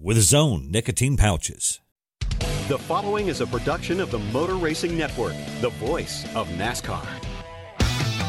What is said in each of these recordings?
with his own nicotine pouches. The following is a production of the Motor Racing Network, the voice of NASCAR.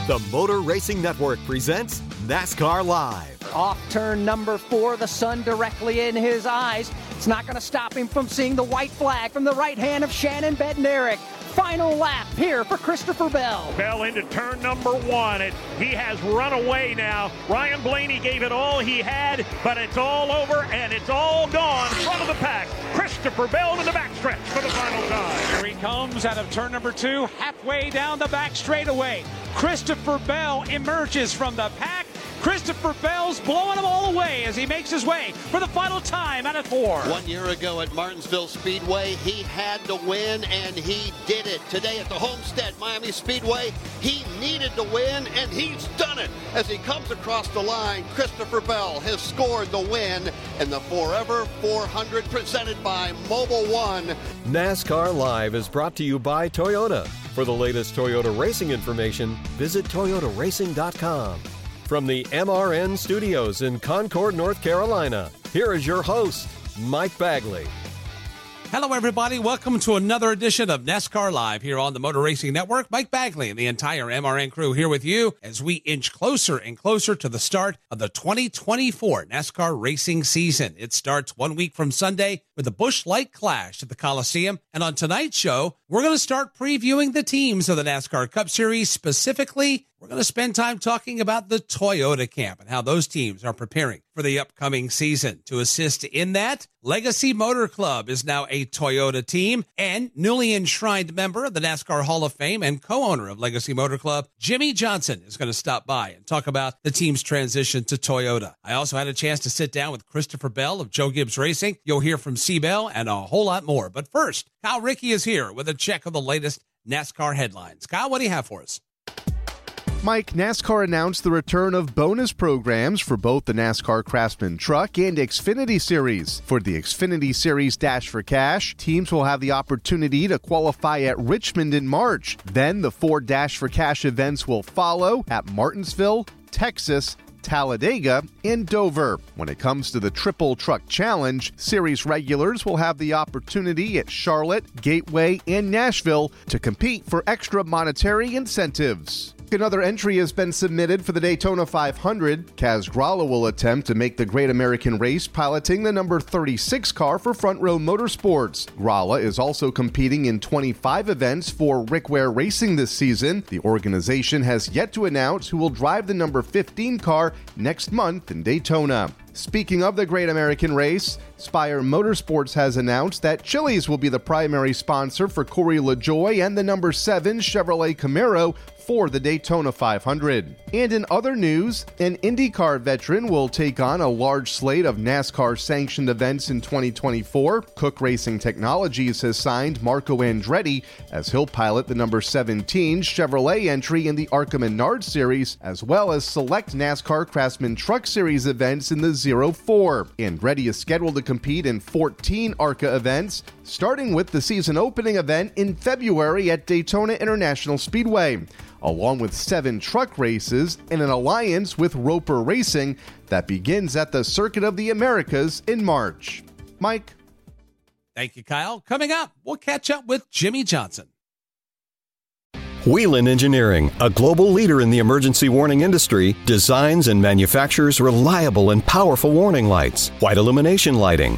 The Motor Racing Network presents NASCAR Live. Off turn number four, the sun directly in his eyes. It's not going to stop him from seeing the white flag from the right hand of Shannon Bednarik final lap here for Christopher Bell. Bell into turn number one. It, he has run away now. Ryan Blaney gave it all he had, but it's all over and it's all gone. Front of the pack. Christopher Bell to the backstretch for the final time. Here he comes out of turn number two, halfway down the back straightaway. Christopher Bell emerges from the pack. Christopher Bell's blowing them all away as he makes his way for the final time out of four. One year ago at Martinsville Speedway, he had to win, and he did it. Today at the Homestead Miami Speedway, he needed to win, and he's done it. As he comes across the line, Christopher Bell has scored the win in the Forever 400 presented by Mobil 1. NASCAR Live is brought to you by Toyota. For the latest Toyota racing information, visit toyotaracing.com. From the MRN studios in Concord, North Carolina, here is your host, Mike Bagley. Hello, everybody. Welcome to another edition of NASCAR Live here on the Motor Racing Network. Mike Bagley and the entire MRN crew here with you as we inch closer and closer to the start of the 2024 NASCAR racing season. It starts one week from Sunday with the Busch Light Clash at the Coliseum. And on tonight's show, we're going to start previewing the teams of the NASCAR Cup Series. Specifically, we're going to spend time talking about the Toyota camp and how those teams are preparing for the upcoming season. To assist in that, Legacy Motor Club is now a Toyota team and newly enshrined member of the NASCAR Hall of Fame and co-owner of Legacy Motor Club, Jimmie Johnson is going to stop by and talk about the team's transition to Toyota. I also had a chance to sit down with Christopher Bell of Joe Gibbs Racing. You'll hear from C. Bell and a whole lot more. But first, Kyle Rickey is here with a check of the latest NASCAR headlines. Kyle, what do you have for us? Mike, NASCAR announced the return of bonus programs for both the NASCAR Craftsman Truck and Xfinity Series. For the Xfinity Series Dash for Cash, teams will have the opportunity to qualify at Richmond in March. Then the four Dash for Cash events will follow at Martinsville, Texas, Talladega, and Dover. When it comes to the Triple Truck Challenge, series regulars will have the opportunity at Charlotte, Gateway, and Nashville to compete for extra monetary incentives. Another entry has been submitted for the Daytona 500. Kaz Grala will attempt to make the Great American Race piloting the number 36 car for Front Row Motorsports. Grala is also competing in 25 events for Rick Ware Racing this season. The organization has yet to announce who will drive the number 15 car next month in Daytona. Speaking of the Great American Race, Spire Motorsports has announced that Chili's will be the primary sponsor for Corey LaJoie and the number 7 Chevrolet Camaro for the Daytona 500. And in other news, an IndyCar veteran will take on a large slate of NASCAR sanctioned events in 2024. Cook Racing Technologies has signed Marco Andretti as he'll pilot the number 17 Chevrolet entry in the ARCA Menard Series, as well as select NASCAR Craftsman Truck Series events in the 04. Andretti is scheduled to compete in 14 ARCA events, starting with the season opening event in February at Daytona International Speedway along with seven truck races in an alliance with Roper Racing that begins at the Circuit of the Americas in March. Mike. Thank you, Kyle. Coming up, we'll catch up with Jimmie Johnson. Whelen Engineering, a global leader in the emergency warning industry, designs and manufactures reliable and powerful warning lights, white illumination lighting,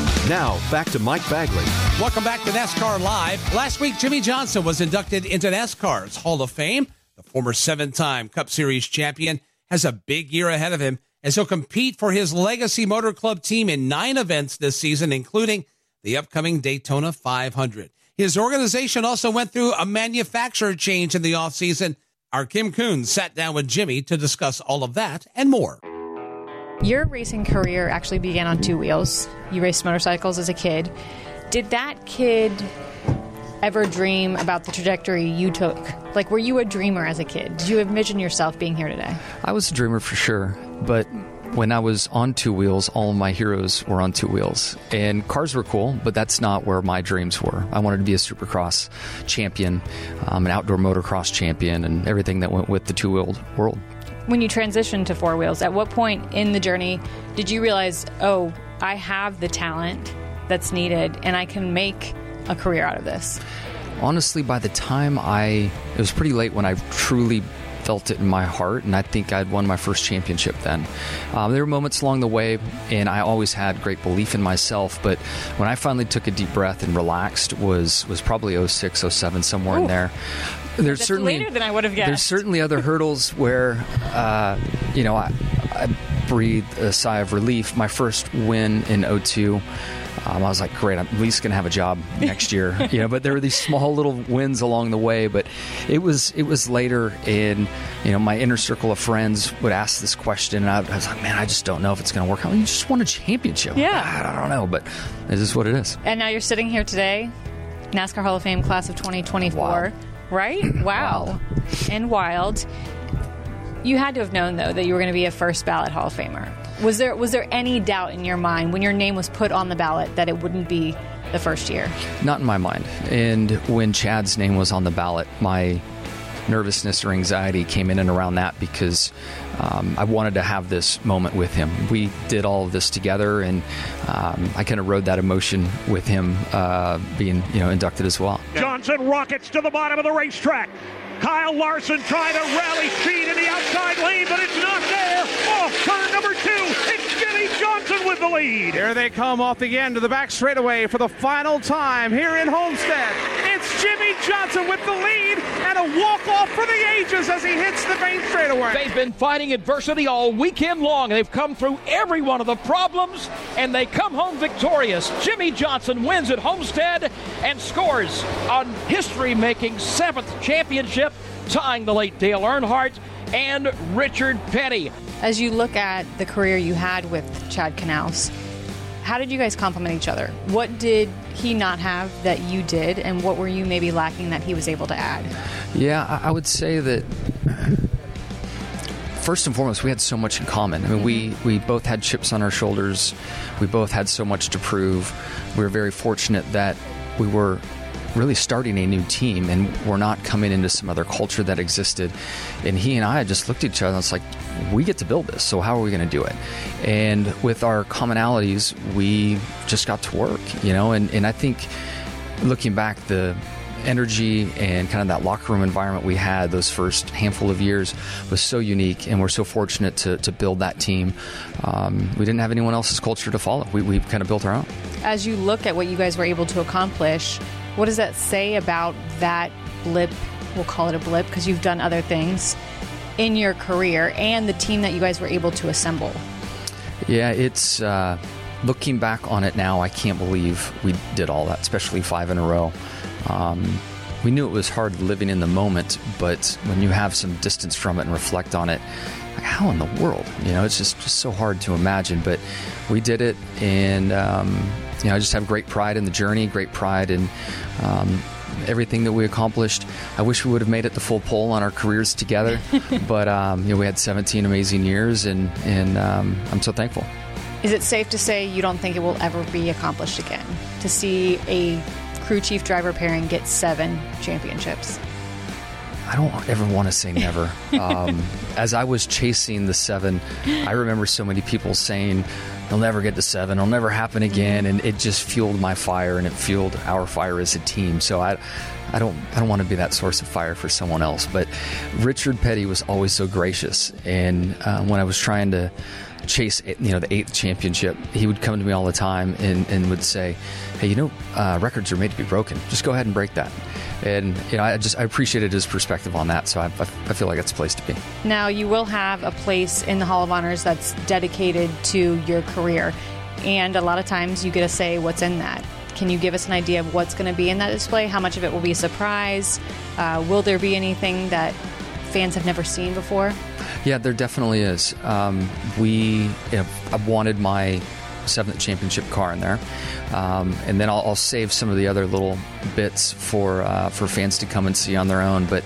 Now, back to Mike Bagley. Welcome back to NASCAR Live. Last week, Jimmie Johnson was inducted into NASCAR's Hall of Fame. The former seven time Cup Series champion has a big year ahead of him as he'll compete for his Legacy Motor Club team in nine events this season, including the upcoming Daytona 500. His organization also went through a manufacturer change in the offseason. Our Kim Coons sat down with Jimmie to discuss all of that and more. Your racing career actually began on two wheels. You raced motorcycles as a kid. Did that kid ever dream about the trajectory you took? Like, were you a dreamer as a kid? Did you envision yourself being here today? I was a dreamer for sure, but when I was on two wheels, all of my heroes were on two wheels. And cars were cool, but that's not where my dreams were. I wanted to be a supercross champion, um, an outdoor motocross champion, and everything that went with the two wheeled world when you transitioned to four wheels, at what point in the journey did you realize, oh, I have the talent that's needed and I can make a career out of this? Honestly, by the time I, it was pretty late when I truly felt it in my heart, and I think I'd won my first championship then. Um, there were moments along the way, and I always had great belief in myself. But when I finally took a deep breath and relaxed, was was probably 06, 07, somewhere Ooh. in there there's That's certainly later than I would have guessed. There's certainly other hurdles where, uh, you know, I, I breathed a sigh of relief. My first win in 02. Um, I was like, great, I'm at least going to have a job next year, you know. But there were these small little wins along the way. But it was it was later in, you know, my inner circle of friends would ask this question, and I, I was like, man, I just don't know if it's going to work. I mean, you just won a championship. Yeah, I, I don't know, but this is what it is. And now you're sitting here today, NASCAR Hall of Fame class of 2024. Wow right? Wow. wow. and wild. You had to have known though that you were going to be a first ballot Hall of Famer. Was there was there any doubt in your mind when your name was put on the ballot that it wouldn't be the first year? Not in my mind. And when Chad's name was on the ballot, my nervousness or anxiety came in and around that because um, I wanted to have this moment with him. We did all of this together, and um, I kind of rode that emotion with him uh, being, you know, inducted as well. Johnson rockets to the bottom of the racetrack. Kyle Larson trying to rally speed in the outside lane, but it's not there. Off turn number two, it's Jimmie Johnson with the lead. Here they come off the end of the back straightaway for the final time here in Homestead. It's Jimmie Johnson with the lead and a walk-off for the ages as he hits the main straightaway. They've been fighting adversity all weekend long. They've come through every one of the problems, and they come home victorious. Jimmie Johnson wins at Homestead and scores on history-making seventh championship tying the late Dale Earnhardt and Richard Petty. As you look at the career you had with Chad Knaus, how did you guys complement each other? What did he not have that you did, and what were you maybe lacking that he was able to add? Yeah, I would say that first and foremost, we had so much in common. I mean, mm-hmm. we, we both had chips on our shoulders. We both had so much to prove. We were very fortunate that we were really starting a new team and we're not coming into some other culture that existed. And he and I just looked at each other and it's like, we get to build this, so how are we going to do it? And with our commonalities, we just got to work, you know, and, and I think looking back, the energy and kind of that locker room environment we had those first handful of years was so unique, and we're so fortunate to, to build that team. Um, we didn't have anyone else's culture to follow. We, we kind of built our own. As you look at what you guys were able to accomplish, what does that say about that blip? We'll call it a blip because you've done other things in your career and the team that you guys were able to assemble. Yeah, it's uh, looking back on it now, I can't believe we did all that, especially five in a row. Um, we knew it was hard living in the moment, but when you have some distance from it and reflect on it, like how in the world? You know, it's just, just so hard to imagine. But we did it, and um, you know, I just have great pride in the journey, great pride in um, everything that we accomplished. I wish we would have made it the full pole on our careers together, but um, you know, we had 17 amazing years, and and um, I'm so thankful. Is it safe to say you don't think it will ever be accomplished again? To see a crew chief driver pairing get seven championships? I don't ever want to say never. Um, as I was chasing the seven, I remember so many people saying, "They'll never get to seven. It'll never happen again," and it just fueled my fire and it fueled our fire as a team. So I, I don't, I don't want to be that source of fire for someone else. But Richard Petty was always so gracious, and uh, when I was trying to chase you know the eighth championship he would come to me all the time and, and would say hey you know uh, records are made to be broken just go ahead and break that and you know, I just I appreciated his perspective on that. So I, I feel like it's a place to be. Now you will have a place in the Hall of Honors that's dedicated to your career, and a lot of times you get to say what's in that. Can you give us an idea of what's going to be in that display? How much of it will be a surprise? Uh, will there be anything that fans have never seen before? Yeah, there definitely is. Um, we, I wanted my seventh championship car in there, um, and then I'll, I'll, save some of the other little bits for uh, for fans to come and see on their own. But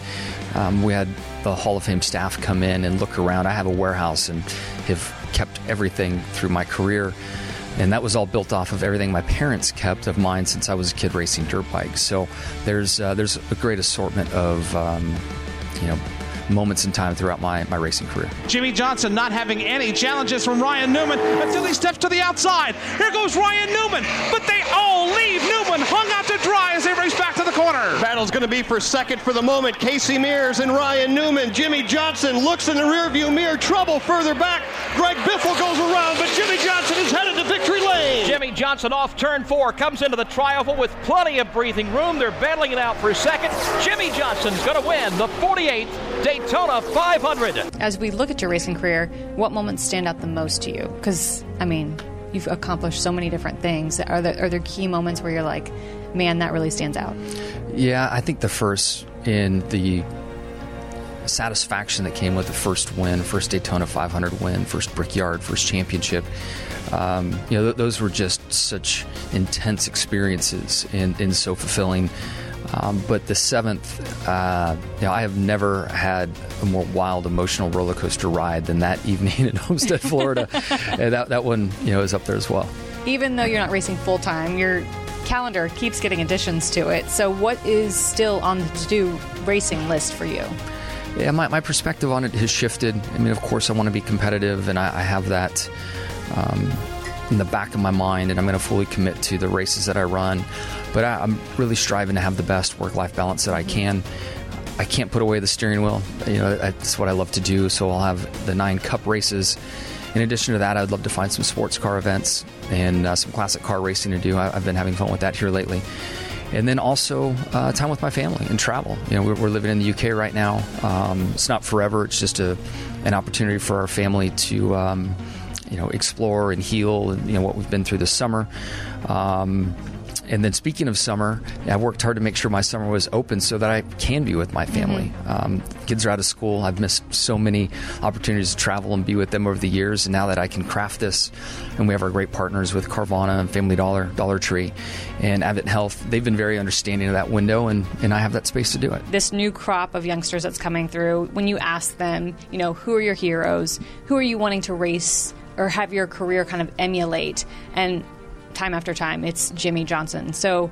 um, we had the Hall of Fame staff come in and look around. I have a warehouse and have kept everything through my career. And that was all built off of everything my parents kept of mine since I was a kid racing dirt bikes. So there's uh, there's a great assortment of um, you know moments in time throughout my, my racing career. Jimmie Johnson not having any challenges from Ryan Newman until he steps to the outside. Here goes Ryan Newman, but they all leave Newman hung out to dry as they race back to the corner. Battle's going to be for second for the moment. Casey Mears and Ryan Newman. Jimmie Johnson looks in the rearview mirror. Trouble further back. Greg Biffle goes around, but Jimmie Johnson is headed to victory lane. Jimmie Johnson off turn four comes into the trioval with plenty of breathing room. They're battling it out for second. Jimmie Johnson's going to win the 48th Daytona 500. As we look at your racing career, what moments stand out the most to you? Because, I mean, you've accomplished so many different things. Are there, are there key moments where you're like, man, that really stands out? Yeah, I think the first in the satisfaction that came with the first win, first Daytona 500 win, first Brickyard, first championship. Um, you know, th- those were just such intense experiences and, and so fulfilling. Um, but the seventh, uh, you know, I have never had a more wild emotional roller coaster ride than that evening in Homestead, Florida. and that, that one, you know, is up there as well. Even though you're not racing full time, your calendar keeps getting additions to it. So, what is still on the to do racing list for you? Yeah, my, my perspective on it has shifted. I mean, of course, I want to be competitive, and I, I have that. Um, in the back of my mind, and I'm going to fully commit to the races that I run. But I, am really striving to have the best work life balance that I can. I can't put away the steering wheel. You know, that's what I love to do. So I'll have the nine cup races. In addition to that, I'd love to find some sports car events and uh, some classic car racing to do. I, have been having fun with that here lately. And then also uh, time with my family and travel. You know, we're, we're living in the UK right now. Um, it's not forever. It's just a, an opportunity for our family to um, you know explore and heal and you know what we've been through this summer. Um, and then speaking of summer, I worked hard to make sure my summer was open so that I can be with my family. Mm-hmm. Um, kids are out of school. I've missed so many opportunities to travel and be with them over the years. And now that I can craft this, and we have our great partners with Carvana and Family Dollar, Dollar Tree, and Advent Health, they've been very understanding of that window, and, and I have that space to do it. This new crop of youngsters that's coming through, when you ask them, you know, who are your heroes? Who are you wanting to race? Or have your career kind of emulate. And time after time, it's Jimmie Johnson. So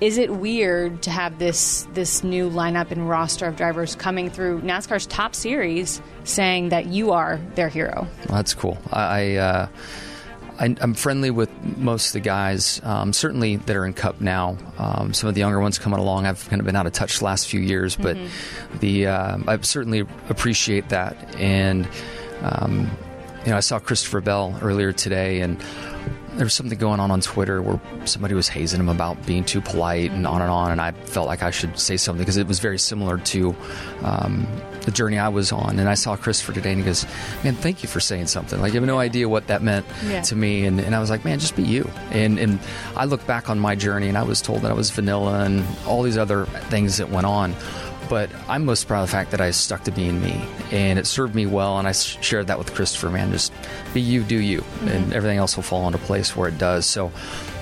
is it weird to have this this new lineup and roster of drivers coming through NASCAR's top series saying that you are their hero? Well, that's cool. I. Uh, I am friendly with most of the guys, um, certainly that are in Cup now. Um, some of the younger ones coming along, I've kind of been out of touch the last few years, but mm-hmm. the uh, I certainly appreciate that. And um, you know, I saw Christopher Bell earlier today, and there was something going on on Twitter where somebody was hazing him about being too polite and on and on, and I felt like I should say something because it was very similar to um, the journey I was on. And I saw Christopher today, and he goes, "Man, thank you for saying something. Like you have no idea what that meant yeah. to me." And, and I was like, "Man, just be you." And and I look back on my journey, and I was told that I was vanilla and all these other things that went on but I'm most proud of the fact that I stuck to being me, and it served me well. And I shared that with Christopher. Man, just be you, do you, mm-hmm. and everything else will fall into place where it does. So.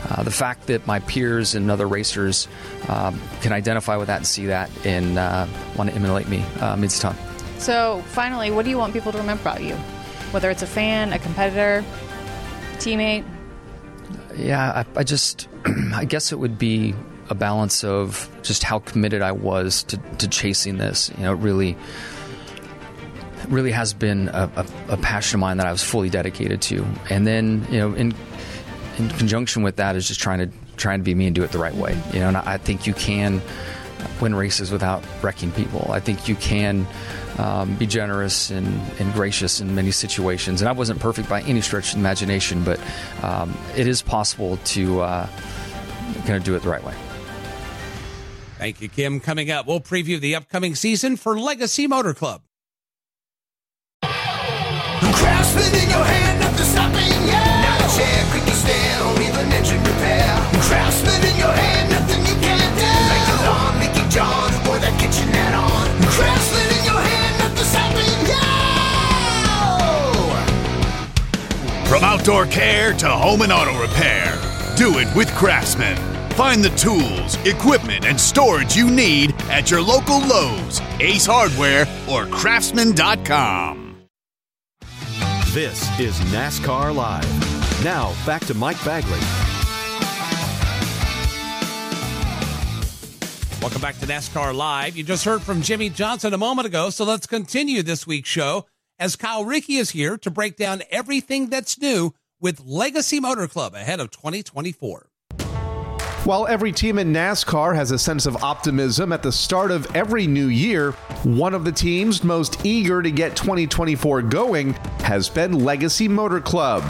Uh, the fact that my peers and other racers um, can identify with that and see that and uh, want to emulate me uh, means a ton. So, finally, what do you want people to remember about you? Whether it's a fan, a competitor, teammate? Yeah, I, I just, I guess it would be a balance of just how committed I was to, to chasing this. You know, it really, really has been a, a, a passion of mine that I was fully dedicated to. And then, you know, in in conjunction with that is just trying to trying to be me and do it the right way. You know, and I think you can win races without wrecking people. I think you can um, be generous and, and gracious in many situations. And I wasn't perfect by any stretch of imagination, but um, it is possible to uh, kind of do it the right way. Thank you, Kim. Coming up, we'll preview the upcoming season for Legacy Motor Club. Craftsman in your hand, nothing stopping, yeah. Not a chair, quick stand, or even engine repair. Craftsman in your hand, nothing you can't do. Like the lawn, Mickey John, or that kitchen add-on. Craftsman in your hand, nothing stopping, yeah. From outdoor care to home and auto repair, do it with Craftsman. Find the tools, equipment, and storage you need at your local Lowe's, Ace Hardware, or Craftsman.com. This is NASCAR Live. Now, back to Mike Bagley. Welcome back to NASCAR Live. You just heard from Jimmie Johnson a moment ago, so let's continue this week's show as Kyle Rickey is here to break down everything that's new with Legacy Motor Club ahead of 2024. While every team in NASCAR has a sense of optimism at the start of every new year, one of the teams most eager to get 2024 going has been Legacy Motor Club.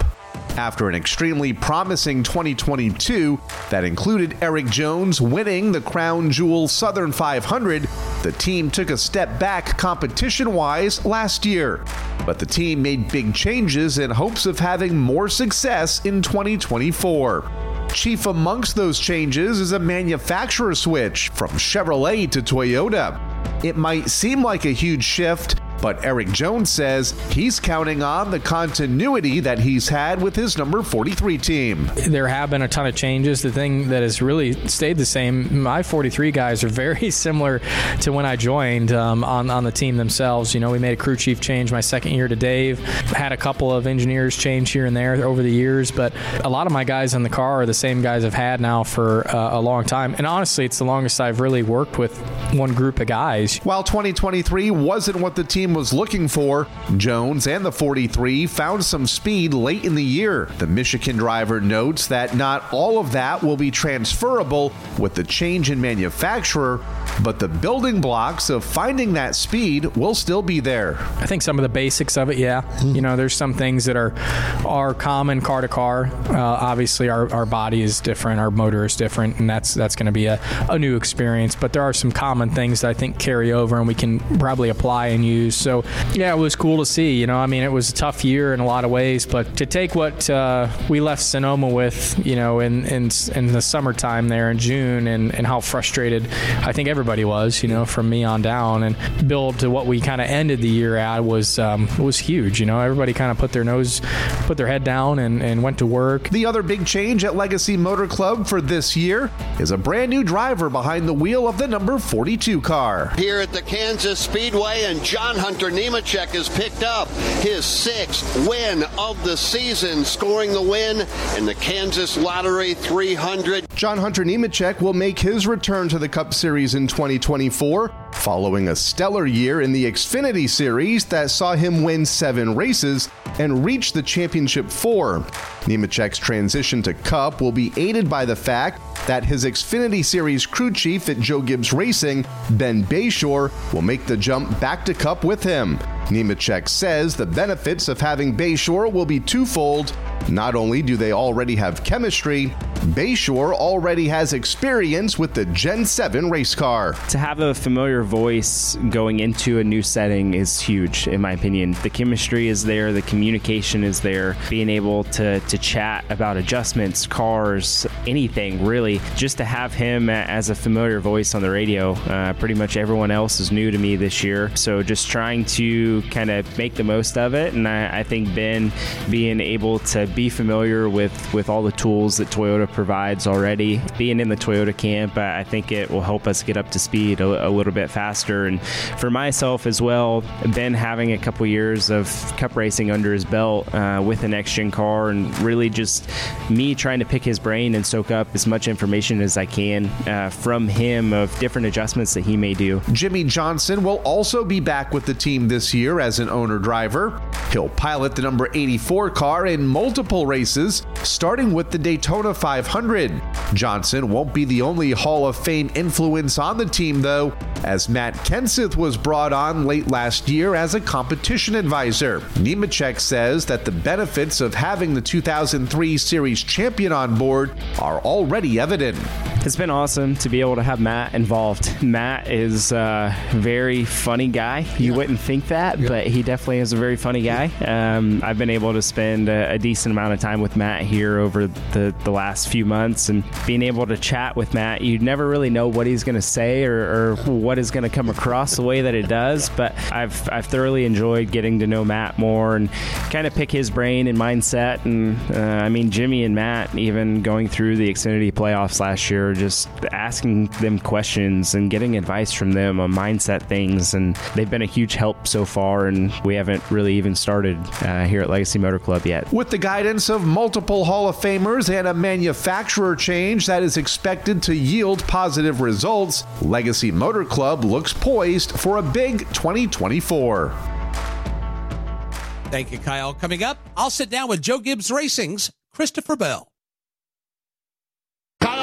After an extremely promising 2022 that included Erik Jones winning the Crown Jewel Southern 500, the team took a step back competition wise last year. But the team made big changes in hopes of having more success in 2024. Chief amongst those changes is a manufacturer switch from Chevrolet to Toyota. It might seem like a huge shift, but Erik Jones says he's counting on the continuity that he's had with his number 43 team. There have been a ton of changes. The thing that has really stayed the same, my 43 guys are very similar to when I joined um, on, on the team themselves. You know, we made a crew chief change my second year to Dave, had a couple of engineers change here and there over the years, but a lot of my guys in the car are the same guys I've had now for uh, a long time. And honestly, it's the longest I've really worked with one group of guys. While 2023 wasn't what the team was looking for, Jones and the 43 found some speed late in the year. The Michigan driver notes that not all of that will be transferable with the change in manufacturer, but the building blocks of finding that speed will still be there. I think some of the basics of it, yeah. You know, there's some things that are are common car to car. Uh, obviously, our, our body is different, our motor is different, and that's that's going to be a, a new experience. But there are some common things that I think carry over and we can probably apply and use. So, yeah, it was cool to see. You know, I mean, it was a tough year in a lot of ways, but to take what uh, we left Sonoma with, you know, in, in in the summertime there in June, and, and how frustrated I think everybody was, you know, from me on down, and build to what we kind of ended the year at was um, was huge. You know, everybody kind of put their nose, put their head down, and, and went to work. The other big change at Legacy Motor Club for this year is a brand new driver behind the wheel of the number 42 car. Here at the Kansas Speedway, and John Hunter Nemechek has picked up his sixth win of the season, scoring the win in the Kansas Lottery 300. John Hunter Nemechek will make his return to the Cup Series in 2024, following a stellar year in the Xfinity Series that saw him win seven races and reach the championship four. Nemechek's transition to Cup will be aided by the fact that his Xfinity Series crew chief at Joe Gibbs Racing, Ben Beshore, will make the jump back to Cup with him. Nemechek says the benefits of having Beshore will be twofold. Not only do they already have chemistry, Beshore already has experience with the Gen 7 race car. To have a familiar voice going into a new setting is huge, in my opinion. The chemistry is there, the communication is there, being able to, to chat about adjustments, cars, anything really. Just to have him as a familiar voice on the radio. Uh, pretty much everyone else is new to me this year. So just trying to kind of make the most of it. And I, I think Ben being able to be familiar with, with all the tools that Toyota provides already, being in the Toyota camp, I think it will help us get up to speed a, a little bit faster. And for myself as well, Ben having a couple years of cup racing under his belt uh, with an next gen car, and really just me trying to pick his brain and soak up as much information as I can uh, from him of different adjustments that he may do. Jimmie Johnson will also be back with the team this year as an owner driver. He'll pilot the number 84 car in multiple races, starting with the Daytona 500. Johnson won't be the only Hall of Fame influence on the team, though, as Matt Kenseth was brought on late last year as a competition advisor. Nemechek says that the benefits of having the 2003 Series champion on board are already evident. It's been awesome to be able to have Matt involved. Matt is a very funny guy. You yeah. wouldn't think that, yeah. but he definitely is a very funny guy. Um, I've been able to spend a, a, decent amount of time with Matt here over the, the last few months and being able to chat with Matt. You never really know what he's going to say or, or what is going to come across the way that it does, but I've, I've thoroughly enjoyed getting to know Matt more and kind of pick his brain and mindset. And uh, I mean, Jimmie and Matt, even going through the Xfinity playoffs last year, just asking them questions and getting advice from them on mindset things. And they've been a huge help so far, and we haven't really even started uh, here at Legacy Motor Club yet. With the guidance of multiple Hall of Famers and a manufacturer change that is expected to yield positive results, Legacy Motor Club looks poised for a big 2024. Thank you, Kyle. Coming up, I'll sit down with Joe Gibbs Racing's Christopher Bell.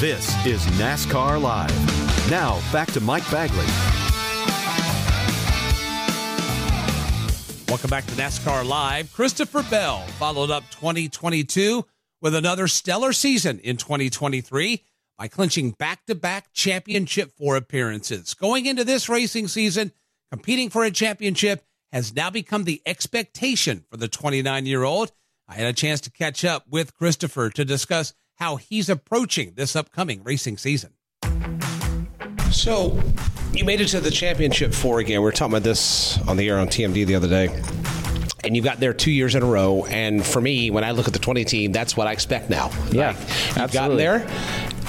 This is NASCAR Live. Now, back to Mike Bagley. Welcome back to NASCAR Live. Christopher Bell followed up 2022 with another stellar season in 2023 by clinching back to back championship four appearances. Going into this racing season, competing for a championship has now become the expectation for the 29 year old. I had a chance to catch up with Christopher to discuss how he's approaching this upcoming racing season. So, you made it to the championship four again. We were talking about this on the air on TMD the other day. And you've got there two years in a row. And for me, when I look at the 20 team, that's what I expect now. Yeah. Like, you've gotten there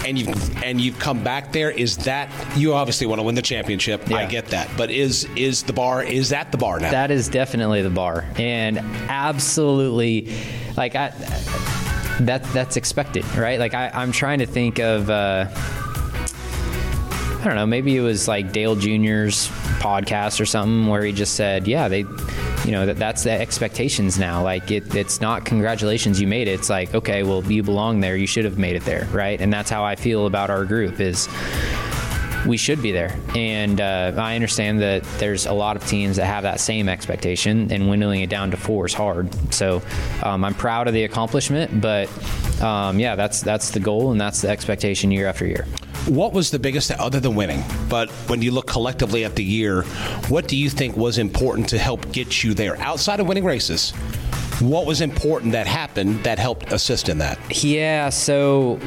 and you've and you've come back there is that you obviously want to win the championship yeah. i get that but is is the bar is that the bar now that is definitely the bar and absolutely like i that that's expected, right? Like I, I'm trying to think of. Uh, I don't know. Maybe it was like Dale Jr.'s podcast or something where he just said, "Yeah, they, you know, that that's the expectations now. Like it, it's not congratulations you made it. It's like, okay, well, you belong there. You should have made it there, right? And that's how I feel about our group. Is we should be there. And uh, I understand that there's a lot of teams that have that same expectation, and dwindling it down to four is hard. So um, I'm proud of the accomplishment, but um, yeah, that's that's the goal and that's the expectation year after year. What was the biggest, other than winning? But when you look collectively at the year, what do you think was important to help get you there outside of winning races? What was important that happened that helped assist in that? Yeah, so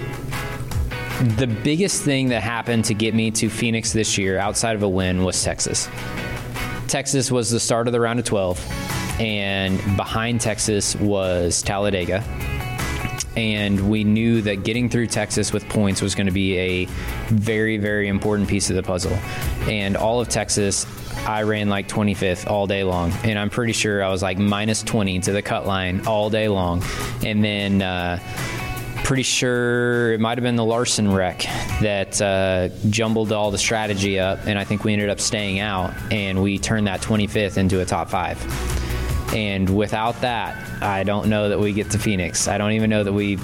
the biggest thing that happened to get me to Phoenix this year, outside of a win, was Texas. Texas was the start of the round of 12, and behind Texas was Talladega. And we knew that getting through Texas with points was going to be a very, very important piece of the puzzle. And all of Texas, I ran like 25th all day long. And I'm pretty sure I was like minus 20 to the cut line all day long. And then, uh, pretty sure it might have been the Larson wreck that uh, jumbled all the strategy up, and I think we ended up staying out, and we turned that 25th into a top five. And without that, I don't know that we get to Phoenix. I don't even know that we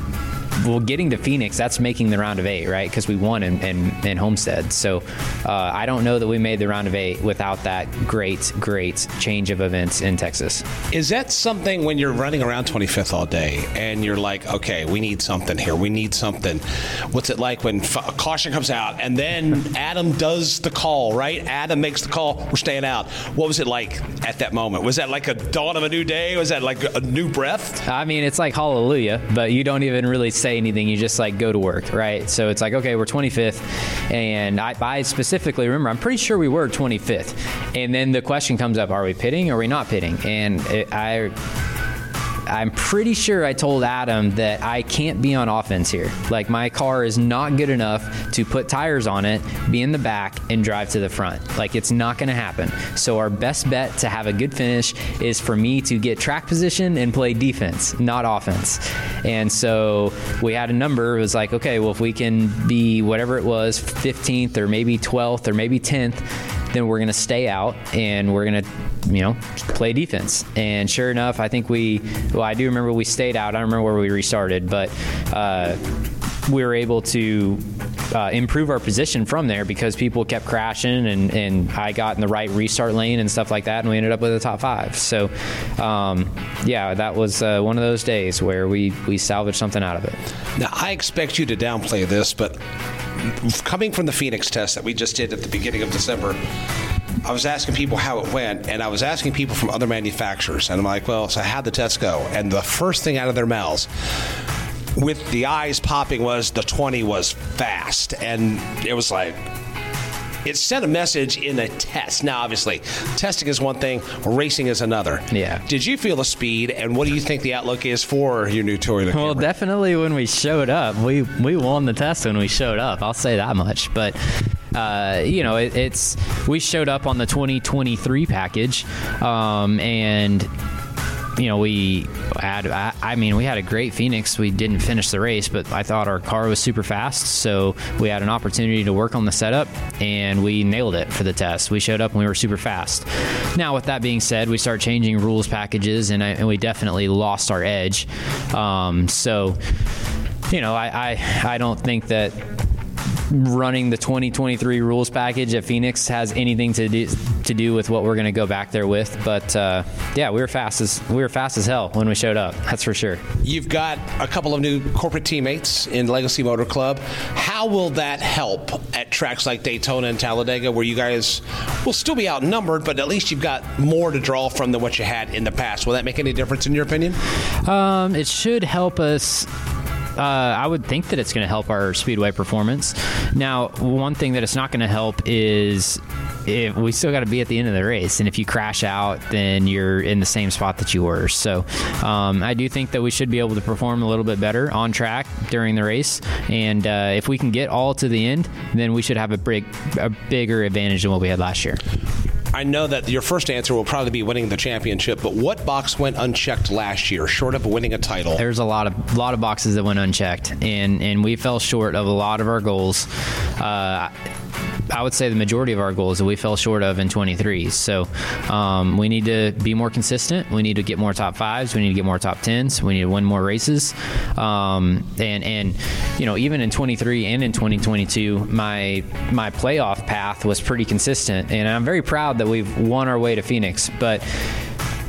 well, getting to Phoenix, that's making the round of eight, right? Because we won in, in, in Homestead. So uh, I don't know that we made the round of eight without that great, great change of events in Texas. Is that something when you're running around 25th all day and you're like, okay, we need something here, we need something? What's it like when f- caution comes out and then Adam does the call, right? Adam makes the call, we're staying out. What was it like at that moment? Was that like a dawn of a new day? Was that like a new breath? I mean, it's like hallelujah, but you don't even really say anything. You just like go to work, right? So it's like, okay, we're 25th. And I, I specifically remember, I'm pretty sure we were 25th. And then the question comes up are we pitting or are we not pitting? And it, I. I'm pretty sure I told Adam that I can't be on offense here. Like my car is not good enough to put tires on it, be in the back, and drive to the front. Like it's not going to happen. So our best bet to have a good finish is for me to get track position and play defense, not offense. And so we had a number. It was like, okay, well if we can be whatever it was, 15th or maybe 12th or maybe 10th then we're going to stay out and we're going to, you know, play defense. And sure enough, I think we, well, I do remember we stayed out. I don't remember where we restarted, but uh, we were able to uh, improve our position from there because people kept crashing and, and I got in the right restart lane and stuff like that, and we ended up with a top five. So, um, yeah, that was uh, one of those days where we, we salvaged something out of it. Now, I expect you to downplay this, but coming from the Phoenix test that we just did at the beginning of December, I was asking people how it went, and I was asking people from other manufacturers, and I'm like, well, so how'd the test go? And the first thing out of their mouths, with the eyes popping, was the 20 was fast. And it was like, it sent a message in a test. Now, obviously, testing is one thing, racing is another. Yeah. Did you feel the speed, and what do you think the outlook is for your new Toyota? Well, definitely when we showed up, we we won the test when we showed up. I'll say that much. But uh, you know, it, it's we showed up on the 2023 package, um, and you know, we had, I, mean, we had a great Phoenix. We didn't finish the race, but I thought our car was super fast. So we had an opportunity to work on the setup and we nailed it for the test. We showed up and we were super fast. Now, with that being said, we start changing rules packages and, I, and we definitely lost our edge. Um, so, you know, I, I, I don't think that running the 2023 rules package at Phoenix has anything to do to do with what we're going to go back there with. But uh, yeah, we were fast as we were fast as hell when we showed up. That's for sure. You've got a couple of new corporate teammates in Legacy Motor Club. How will that help at tracks like Daytona and Talladega, where you guys will still be outnumbered, but at least you've got more to draw from than what you had in the past? Will that make any difference in your opinion? Um, it should help us uh, I would think that it's going to help our speedway performance. Now, one thing that it's not going to help is if we still got to be at the end of the race, and if you crash out, then you're in the same spot that you were. So, um, I do think that we should be able to perform a little bit better on track during the race, and uh, if we can get all to the end, then we should have a big, a bigger advantage than what we had last year. I know that your first answer will probably be winning the championship, but what box went unchecked last year, short of winning a title? There's a lot of lot of boxes that went unchecked, and and we fell short of a lot of our goals. Uh, I would say the majority of our goals that we fell short of in 23. So um, we need to be more consistent. We need to get more top fives. We need to get more top tens. We need to win more races. Um, and and you know even in 23 and in 2022, my my playoff path was pretty consistent, and I'm very proud that we've won our way to Phoenix. But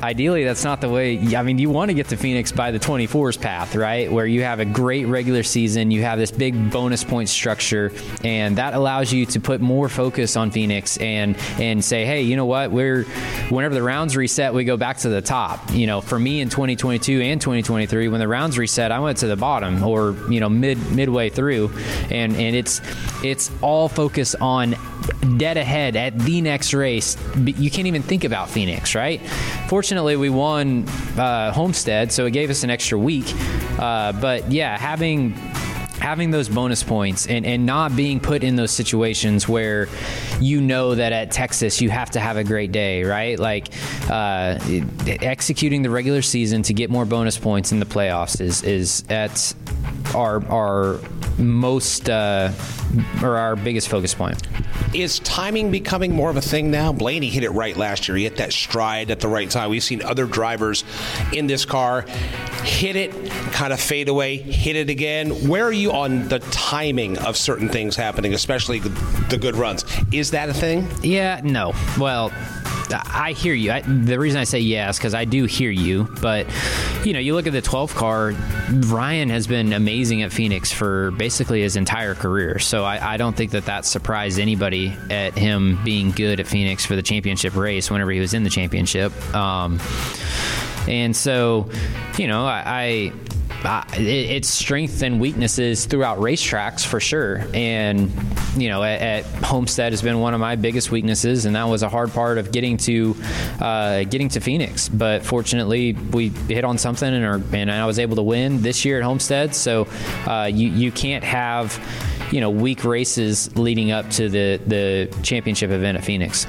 ideally that's not the way i mean you want to get to phoenix by the 24s path right? Where you have a great regular season you have this big bonus point structure and that allows you to put more focus on phoenix and and say hey you know what? We're whenever the rounds reset we go back to the top. You know for me in 2022 and 2023 when the rounds reset i went to the bottom or you know mid midway through and and it's it's all focus on dead ahead at the next race. You can't even think about phoenix right? Fortunately we won uh, homestead so it gave us an extra week. Uh, but yeah having having those bonus points and, and not being put in those situations where you know that at Texas you have to have a great day, right? Like uh, executing the regular season to get more bonus points in the playoffs is is at our our most uh, or our biggest focus point. Is timing becoming more of a thing now? Blaney hit it right last year. He hit that stride at the right time. We've seen other drivers in this car hit it, kind of fade away, hit it again. Where are you on the timing of certain things happening, especially the good runs? Is that a thing? Yeah, no. Well, I hear you. I, the reason I say yes because I do hear you. But you know, you look at the 12 car. Ryan has been amazing at Phoenix for basically his entire career. So I, I don't think that that surprised anybody at him being good at Phoenix for the championship race whenever he was in the championship. Um, and so, you know, I, it, it's strengths and weaknesses throughout racetracks for sure. And you know, at, at, Homestead has been one of my biggest weaknesses, and that was a hard part of getting to uh, getting to Phoenix. But fortunately, we hit on something, and, our, and I was able to win this year at Homestead. So uh, you you can't have you know weak races leading up to the the championship event at Phoenix.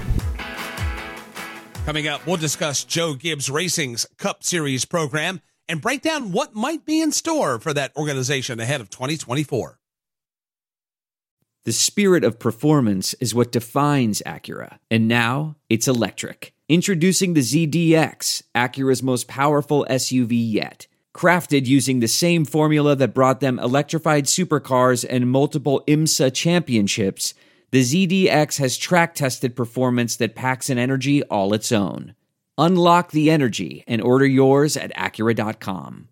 Coming up, we'll discuss Joe Gibbs Racing's Cup Series program and break down what might be in store for that organization ahead of 2024. The spirit of performance is what defines Acura, and now it's electric. Introducing the ZDX, Acura's most powerful SUV yet. Crafted using the same formula that brought them electrified supercars and multiple IMSA championships, the ZDX has track tested performance that packs an energy all its own. Unlock the energy and order yours at Acura.com.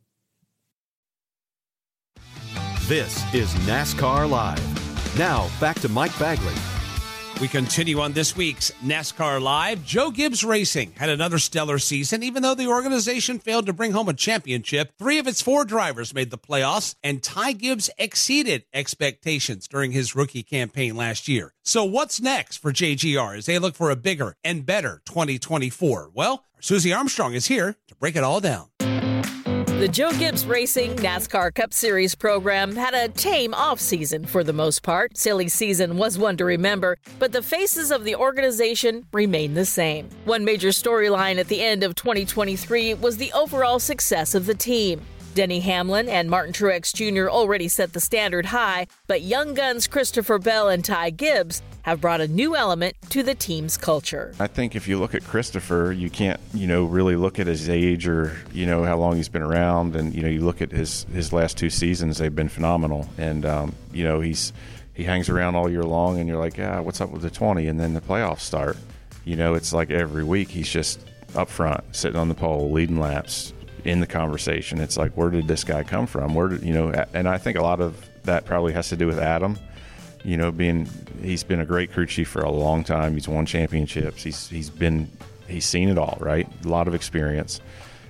This is NASCAR Live. Now, back to Mike Bagley. We continue on this week's NASCAR Live. Joe Gibbs Racing had another stellar season, even though the organization failed to bring home a championship. Three of its four drivers made the playoffs, and Ty Gibbs exceeded expectations during his rookie campaign last year. So, what's next for JGR as they look for a bigger and better 2024? Well, Susie Armstrong is here to break it all down. The Joe Gibbs Racing NASCAR Cup Series program had a tame offseason for the most part. Silly season was one to remember, but the faces of the organization remain the same. One major storyline at the end of 2023 was the overall success of the team. Denny Hamlin and Martin Truex Jr. already set the standard high, but young guns Christopher Bell and Ty Gibbs have brought a new element to the team's culture. I think if you look at Christopher, you can't, you know, really look at his age or, you know, how long he's been around. And, you know, you look at his, his last two seasons, they've been phenomenal. And, um, you know, he's, he hangs around all year long and you're like, yeah, what's up with the 20? And then the playoffs start. You know, it's like every week he's just up front, sitting on the pole, leading laps, in the conversation. It's like, where did this guy come from? Where did you know? And I think a lot of that probably has to do with Adam. You know, being he's been a great crew chief for a long time. He's won championships. He's he's been he's seen it all. Right, a lot of experience,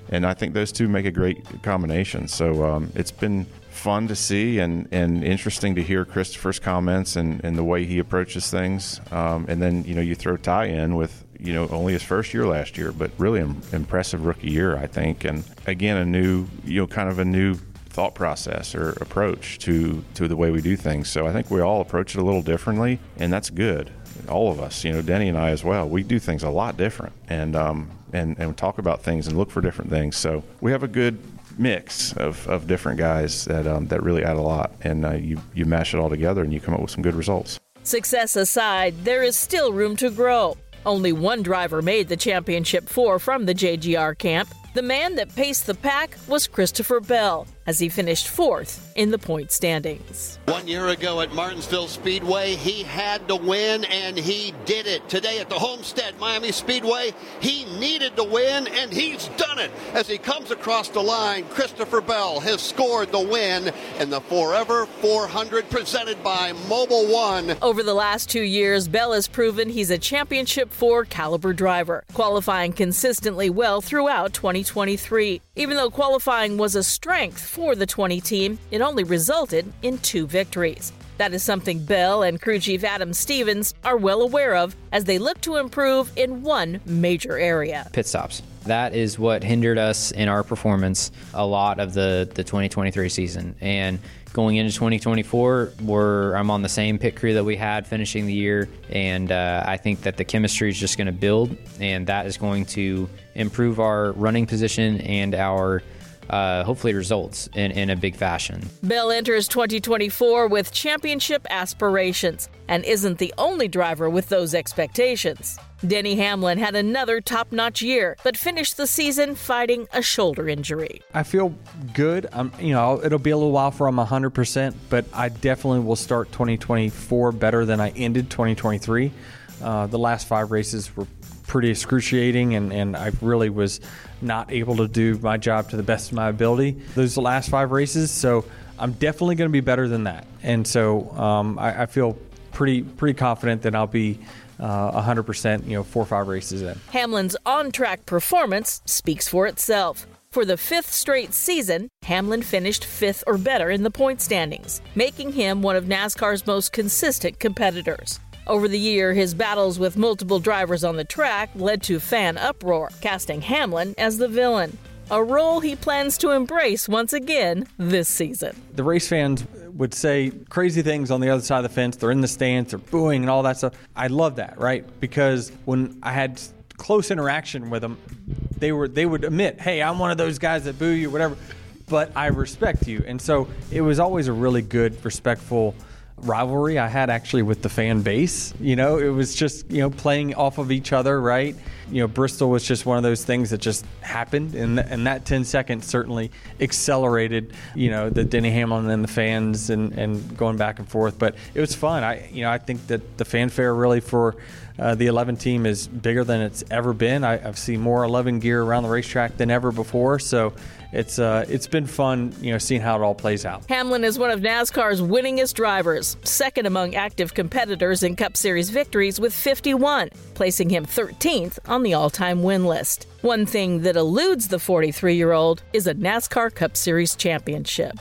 and I think those two make a great combination. So um, it's been fun to see and, and interesting to hear Christopher's comments and, and the way he approaches things. Um, and then, you know, you throw Ty in with you know, only his first year last year, but really Im- impressive rookie year, I think. And again, a new, you know, kind of a new thought process or approach to to the way we do things. So I think we all approach it a little differently, and that's good. All of us, you know, Denny and I as well. We do things a lot different, and um, and and talk about things and look for different things. So we have a good mix of, of different guys that um, that really add a lot, and uh, you you mash it all together and you come up with some good results. Success aside, there is still room to grow. Only one driver made the championship four from the JGR camp. The man that paced the pack was Christopher Bell, as he finished fourth in the point standings. One year ago at Martinsville Speedway, he had to win, and he did it. Today at the Homestead Miami Speedway, he needed to win, and he's done it. As he comes across the line, Christopher Bell has scored the win in the Forever 400 presented by Mobil 1. Over the last two years, Bell has proven he's a championship four caliber driver, qualifying consistently well throughout 2023. Even though qualifying was a strength for the 20 team, it only resulted in two victories. That is something Bell and crew chief Adam Stevens are well aware of as they look to improve in one major area. Pit stops. That is what hindered us in our performance a lot of the, the 2023 season. And going into 2024, we're I'm on the same pit crew that we had finishing the year, and uh, I think that the chemistry is just going to build, and that is going to improve our running position and our uh, hopefully results in, in a big fashion. Bell enters 2024 with championship aspirations and isn't the only driver with those expectations. Denny Hamlin had another top notch year, but finished the season fighting a shoulder injury. I feel good. I'm, you know, it'll be a little while for I'm 100%, but I definitely will start 2024 better than I ended 2023. Uh, the last five races were pretty excruciating, and, and I really was not able to do my job to the best of my ability those last five races. So I'm definitely going to be better than that. And so um, I, I feel pretty pretty confident that I'll be uh, 100%, you know, four or five races in. Hamlin's on track performance speaks for itself. For the fifth straight season, Hamlin finished fifth or better in the point standings, making him one of NASCAR's most consistent competitors. Over the year, his battles with multiple drivers on the track led to fan uproar, casting Hamlin as the villain, a role he plans to embrace once again this season. The race fans would say crazy things on the other side of the fence. They're in the stands, they're booing and all that stuff. I love that, right? Because when I had close interaction with them, they were they would admit, "Hey, I'm one of those guys that boo you, whatever." But I respect you, and so it was always a really good, respectful rivalry I had actually with the fan base. You know, it was just, you know, playing off of each other, right? You know, Bristol was just one of those things that just happened. And, and that 10 seconds certainly accelerated, you know, the Denny Hamlin and the fans and, and going back and forth. But it was fun. I, you know, I think that the fanfare really for uh, the 11 team is bigger than it's ever been. I, I've seen more 11 gear around the racetrack than ever before. So it's uh, it's been fun, you know, seeing how it all plays out. Hamlin is one of NASCAR's winningest drivers, second among active competitors in Cup Series victories with 51, placing him 13th on the all-time win list. One thing that eludes the 43-year-old is a NASCAR Cup Series championship.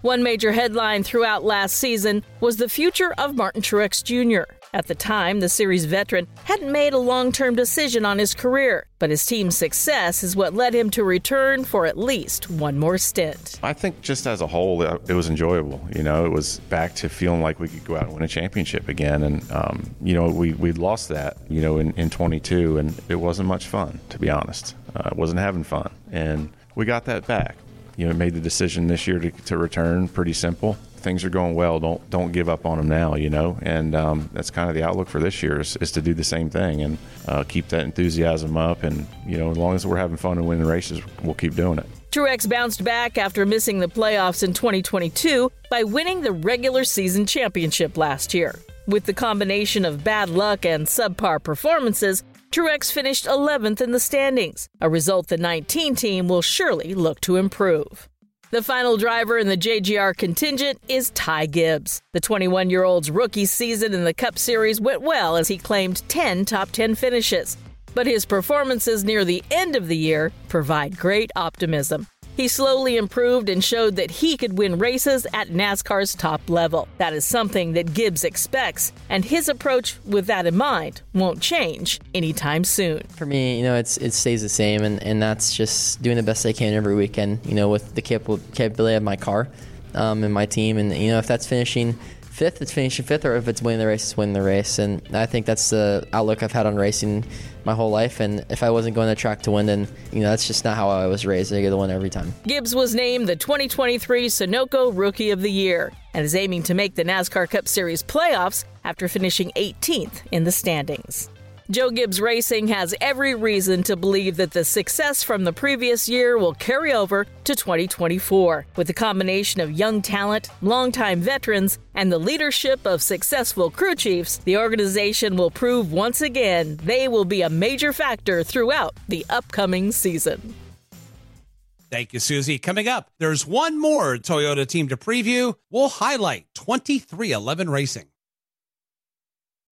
One major headline throughout last season was the future of Martin Truex Jr. At the time, the series veteran hadn't made a long term decision on his career, but his team's success is what led him to return for at least one more stint. I think just as a whole, it was enjoyable. You know, it was back to feeling like we could go out and win a championship again. And, um, you know, we, we lost that, you know, in, in 22, and it wasn't much fun, to be honest. Uh, I wasn't having fun. And we got that back you know, made the decision this year to, to return. Pretty simple. Things are going well. Don't don't give up on them now. You know, and um, that's kind of the outlook for this year is, is to do the same thing and uh, keep that enthusiasm up. And you know, as long as we're having fun and winning races, we'll keep doing it. Truex bounced back after missing the playoffs in 2022 by winning the regular season championship last year. With the combination of bad luck and subpar performances, Truex finished 11th in the standings, a result the 19 team will surely look to improve. The final driver in the JGR contingent is Ty Gibbs. The 21 year old's rookie season in the Cup Series went well as he claimed 10 top 10 finishes. But his performances near the end of the year provide great optimism. He slowly improved and showed that he could win races at NASCAR's top level. That is something that Gibbs expects, and his approach with that in mind won't change anytime soon. For me, you know, it's it stays the same, and, and that's just doing the best I can every weekend, you know, with the capability of my car um, and my team. And, you know, if that's finishing fifth, it's finishing fifth, or if it's winning the race, it's winning the race. And I think that's the outlook I've had on racing my whole life. And if I wasn't going to track to win, then you know that's just not how I was raised. I get to win every time. Gibbs was named the 2023 Sunoco Rookie of the Year and is aiming to make the NASCAR Cup Series playoffs after finishing 18th in the standings. Joe Gibbs Racing has every reason to believe that the success from the previous year will carry over to 2024. With a combination of young talent, longtime veterans, and the leadership of successful crew chiefs, the organization will prove once again they will be a major factor throughout the upcoming season. Thank you, Susie. Coming up, there's one more Toyota team to preview. We'll highlight 23XI Racing.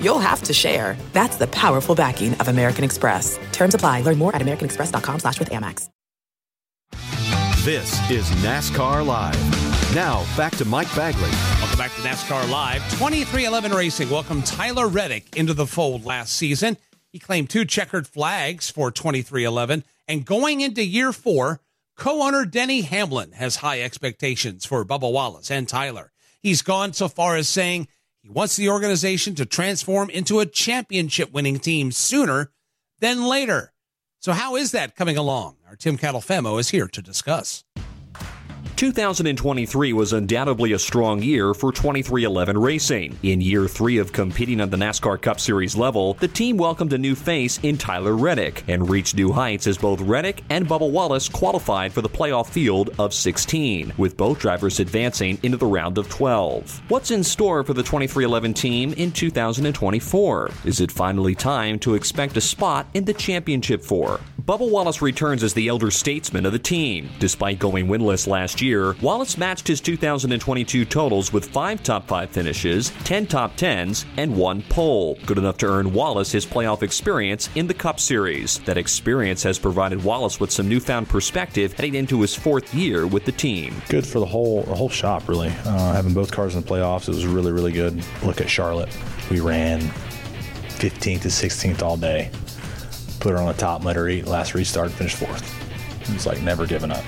you'll have to share. That's the powerful backing of American Express. Terms apply. Learn more at americanexpress.com slash with Amex. This is NASCAR Live. Now, back to Mike Bagley. Welcome back to NASCAR Live. 23XI Racing welcomed Tyler Reddick into the fold last season. He claimed two checkered flags for 23XI. And going into year four, co owner Denny Hamlin has high expectations for Bubba Wallace and Tyler. He's gone so far as saying he wants the organization to transform into a championship winning team sooner than later. So, how is that coming along? Our Tim Catalfamo is here to discuss. 2023 was undoubtedly a strong year for 23XI Racing. In year three of competing on the NASCAR Cup Series level, the team welcomed a new face in Tyler Reddick and reached new heights as both Reddick and Bubba Wallace qualified for the playoff field of 16, with both drivers advancing into the round of 12. What's in store for the 23XI team in 2024? Is it finally time to expect a spot in the championship four? Bubba Wallace returns as the elder statesman of the team. Despite going winless last year, Wallace matched his 2022 totals with five top five finishes, 10 top 10s, and one pole. Good enough to earn Wallace his playoff experience in the Cup Series. That experience has provided Wallace with some newfound perspective heading into his fourth year with the team. Good for the whole the whole shop, really. Uh, having both cars in the playoffs, it was really, really good. Look at Charlotte. We ran 15th to 16th all day. Put her on the top, let her eat. Last restart, finished fourth. It's like never giving up.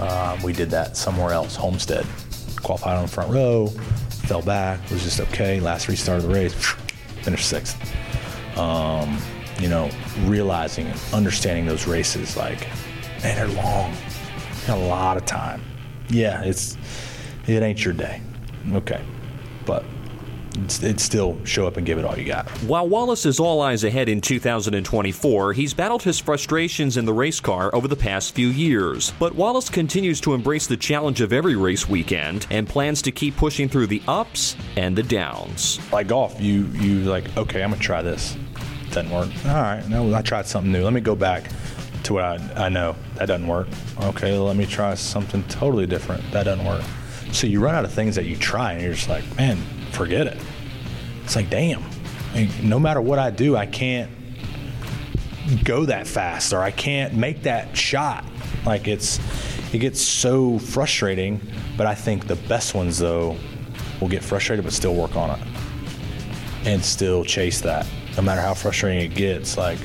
Um, we did that somewhere else, Homestead. Qualified on the front row, fell back, was just okay. Last restart of the race, finished sixth. Um, you know, realizing and understanding those races, like, man, they're long. A lot of time. Yeah, it's it ain't your day. Okay, but it's still show up and give it all you got. While Wallace is all eyes ahead in 2024, he's battled his frustrations in the race car over the past few years. But Wallace continues to embrace the challenge of every race weekend and plans to keep pushing through the ups and the downs. Like golf, you you like okay, I'm gonna try this. Doesn't work. All right, no, I tried something new. Let me go back to what I, I know. That doesn't work. Okay, let me try something totally different. That doesn't work. So you run out of things that you try, and you're just like, man, forget it. It's like, damn. No matter what I do, I can't go that fast, or I can't make that shot. Like it's, it gets so frustrating. But I think the best ones though will get frustrated, but still work on it, and still chase that. No matter how frustrating it gets, like,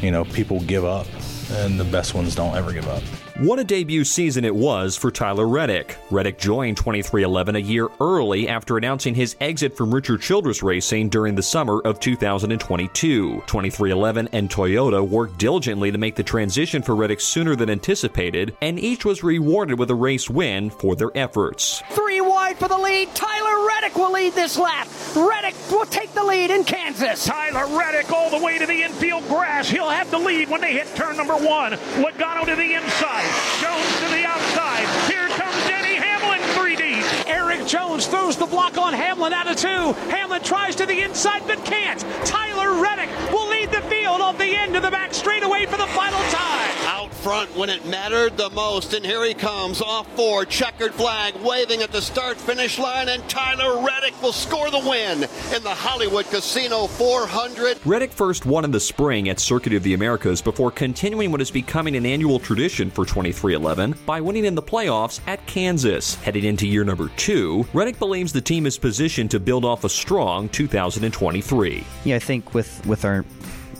you know, people give up, and the best ones don't ever give up. What a debut season it was for Tyler Reddick. Reddick joined 23XI a year early after announcing his exit from Richard Childress Racing during the summer of 2022. 23XI and Toyota worked diligently to make the transition for Reddick sooner than anticipated, and each was rewarded with a race win for their efforts. Three wide for the lead. Tyler Reddick will lead this lap. Reddick will take the lead in Kansas. Tyler Reddick all the way to the infield grass. He'll have the lead when they hit turn number one. Logano to the inside. Jones to the outside. Here comes Denny Hamlin, 3D. Erik Jones throws the block on Hamlin out of two. Hamlin tries to the inside but can't. Tyler Reddick will the field off the end of the back straightaway for the final time. Out front when it mattered the most, and here he comes off four, checkered flag, waving at the start finish line, and Tyler Reddick will score the win in the Hollywood Casino 400. Reddick first won in the spring at Circuit of the Americas before continuing what is becoming an annual tradition for 23XI by winning in the playoffs at Kansas. Heading into year number two, Reddick believes the team is positioned to build off a strong 2023. Yeah, I think with with our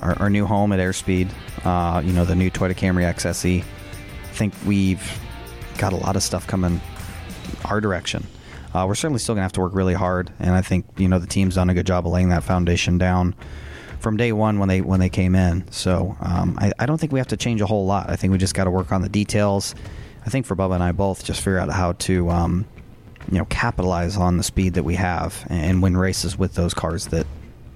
our, our new home at Airspeed, uh, you know, the new Toyota Camry XSE, I think we've got a lot of stuff coming our direction. Uh, we're certainly still going to have to work really hard, and I think you know the team's done a good job of laying that foundation down from day one when they when they came in. So um, I, I don't think we have to change a whole lot. I think we just got to work on the details. I think for Bubba and I both, just figure out how to um, you know capitalize on the speed that we have and win races with those cars that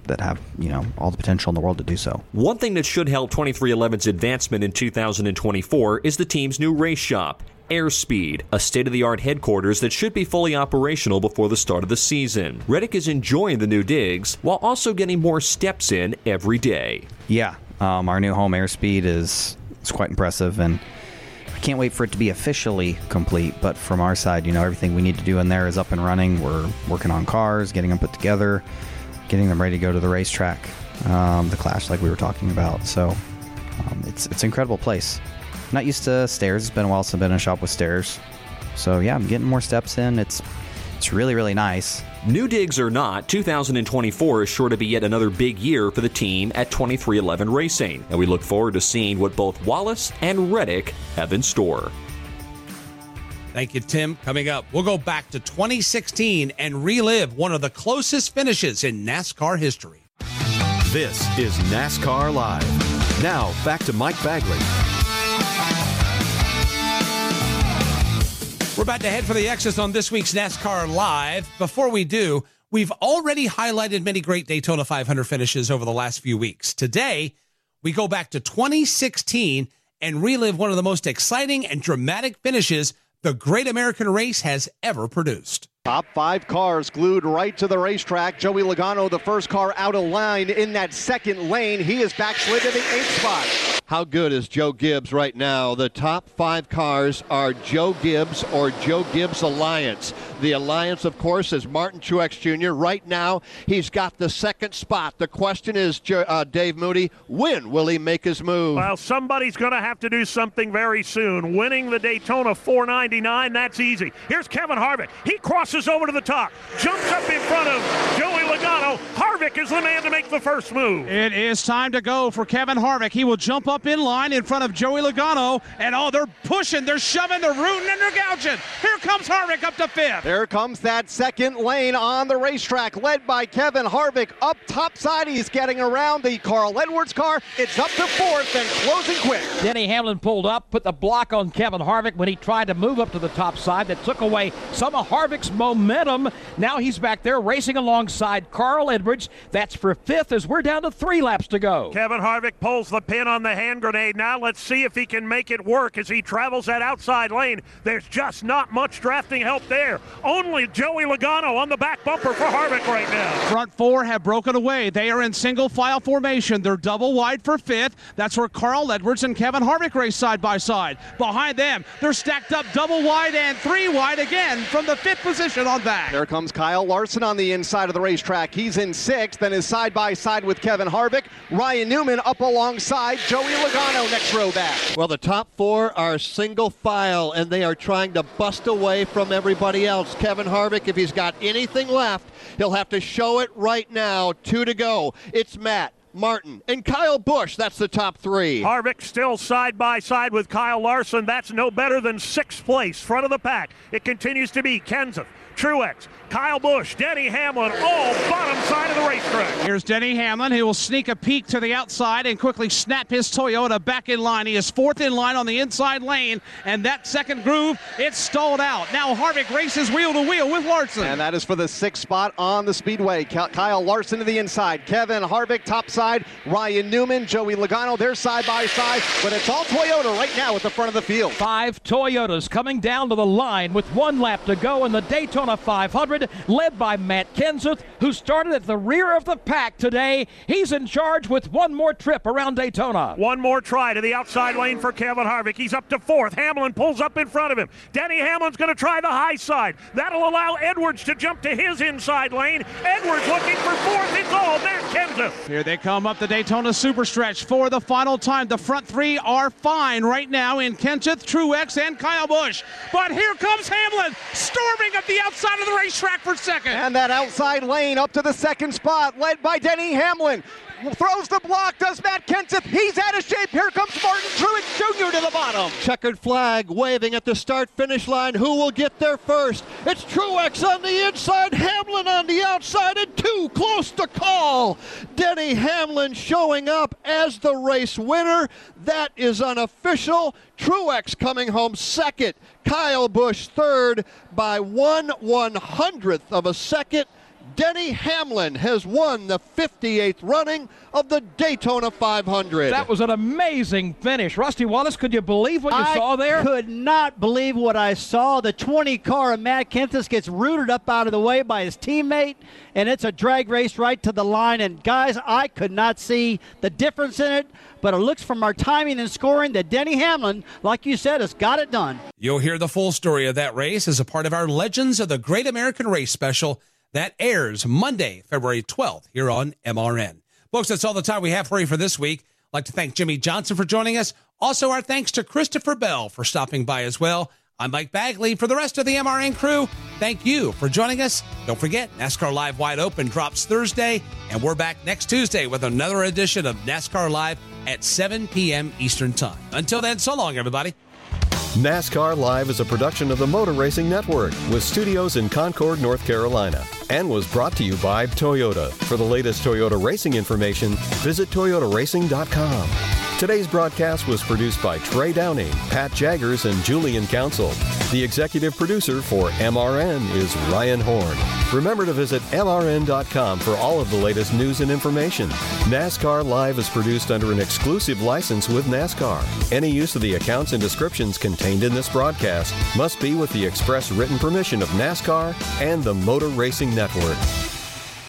that have you know all the potential in the world to do so. One thing that should help 23XI's advancement in 2024 is the team's new race shop. Airspeed, a state of the art headquarters that should be fully operational before the start of the season. Reddick is enjoying the new digs while also getting more steps in every day. Yeah, um, our new home airspeed is is quite impressive, and I can't wait for it to be officially complete. But from our side, you know, everything we need to do in there is up and running. We're working on cars, getting them put together, getting them ready to go to the racetrack, um, the clash like we were talking about. So um, it's it's an incredible place. Not used to stairs. It's been a while since I've been in a shop with stairs. So yeah, I'm getting more steps in. It's it's really really nice. New digs or not, 2024 is sure to be yet another big year for the team at 23XI Racing, and we look forward to seeing what both Wallace and Reddick have in store. Thank you, Tim. Coming up, we'll go back to 2016 and relive one of the closest finishes in NASCAR history. This is NASCAR Live. Now, back to Mike Bagley. We're about to head for the exits on this week's NASCAR Live. Before we do, we've already highlighted many great Daytona 500 finishes over the last few weeks. Today, we go back to 2016 and relive one of the most exciting and dramatic finishes the Great American Race has ever produced. Top five cars glued right to the racetrack. Joey Logano, the first car out of line in that second lane. He is backslid to the eighth spot. How good is Joe Gibbs right now? The top five cars are Joe Gibbs or Joe Gibbs Alliance. The Alliance, of course, is Martin Truex Jr. Right now, he's got the second spot. The question is, uh, Dave Moody, when will he make his move? Well, somebody's going to have to do something very soon. Winning the Daytona 499, that's easy. Here's Kevin Harvick. He crosses over to the top, jumps up in front of Joey Logano. Harvick is the man to make the first move. It is time to go for Kevin Harvick. He will jump up in line in front of Joey Logano, and oh, they're pushing, they're shoving, they're rooting, and they're gouging. Here comes Harvick up to fifth. There comes that second lane on the racetrack, led by Kevin Harvick. Up top side, he's getting around the Carl Edwards car. It's up to fourth and closing quick. Denny Hamlin pulled up, put the block on Kevin Harvick when he tried to move up to the top side. That took away some of Harvick's momentum. Now he's back there racing alongside Carl Edwards. That's for fifth as we're down to three laps to go. Kevin Harvick pulls the pin on the hand grenade. Now let's see if he can make it work as he travels that outside lane. There's just not much drafting help there. Only Joey Logano on the back bumper for Harvick right now. Front four have broken away. They are in single file formation. They're double wide for fifth. That's where Carl Edwards and Kevin Harvick race side by side. Behind them, they're stacked up double wide and three wide again from the fifth position on back. There comes Kyle Larson on the inside of the racetrack. He's in sixth and is side by side with Kevin Harvick. Ryan Newman up alongside Joey Logano next row back. Well, the top four are single file and they are trying to bust away from everybody else. Kevin Harvick, if he's got anything left, he'll have to show it right now. Two to go. It's Matt. Martin, and Kyle Busch. That's the top three. Harvick still side by side with Kyle Larson. That's no better than sixth place, front of the pack. It continues to be Kenseth, Truex, Kyle Busch, Denny Hamlin, all bottom side of the racetrack. Here's Denny Hamlin. He will sneak a peek to the outside and quickly snap his Toyota back in line. He is fourth in line on the inside lane, and that second groove, it's stalled out. Now Harvick races wheel to wheel with Larson. And that is for the sixth spot on the speedway. Kyle Larson to the inside. Kevin Harvick top side. Ryan Newman, Joey Logano, they're side by side, but it's all Toyota right now at the front of the field. Five Toyotas coming down to the line with one lap to go in the Daytona 500 led by Matt Kenseth, who started at the rear of the pack today. He's in charge with one more trip around Daytona. One more try to the outside lane for Kevin Harvick. He's up to fourth. Hamlin pulls up in front of him. Denny Hamlin's going to try the high side. That'll allow Edwards to jump to his inside lane. Edwards looking for fourth. It's all Matt Kenseth. Here they come up the Daytona Super Stretch for the final time. The front three are fine right now in Kenseth, Truex, and Kyle Busch. But here comes Hamlin storming up the outside of the racetrack for second. And that outside lane up to the second spot, led by Denny Hamlin. Throws the block, does Matt Kenseth. He's out of shape. Here comes Martin Truex Jr. to the bottom. Checkered flag waving at the start finish line. Who will get there first? It's Truex on the inside, Hamlin on the outside, and too close to call. Denny Hamlin showing up as the race winner. That is unofficial. Truex coming home second. Kyle Busch third by one one hundredth of a second. Denny Hamlin has won the 58th running of the Daytona 500. That was an amazing finish. Rusty Wallace, could you believe what you I saw there? I could not believe what I saw. The 20 car of Matt Kenseth gets rooted up out of the way by his teammate, and it's a drag race right to the line. And guys, I could not see the difference in it, but it looks from our timing and scoring that Denny Hamlin, like you said, has got it done. You'll hear the full story of that race as a part of our Legends of the Great American Race special that airs Monday, February 12th here on MRN. Folks, that's all the time we have for you for this week. I'd like to thank Jimmie Johnson for joining us. Also, our thanks to Christopher Bell for stopping by as well. I'm Mike Bagley. For the rest of the MRN crew, thank you for joining us. Don't forget, NASCAR Live Wide Open drops Thursday, and we're back next Tuesday with another edition of NASCAR Live at 7 p.m. Eastern Time. Until then, so long, everybody. NASCAR Live is a production of the Motor Racing Network with studios in Concord, North Carolina, and was brought to you by Toyota. For the latest Toyota racing information, visit toyotaracing.com. Today's broadcast was produced by Trey Downing, Pat Jaggers, and Julian Council. The executive producer for MRN is Ryan Horn. Remember to visit MRN.com for all of the latest news and information. NASCAR Live is produced under an exclusive license with NASCAR. Any use of the accounts and descriptions contained in this broadcast must be with the express written permission of NASCAR and the Motor Racing Network.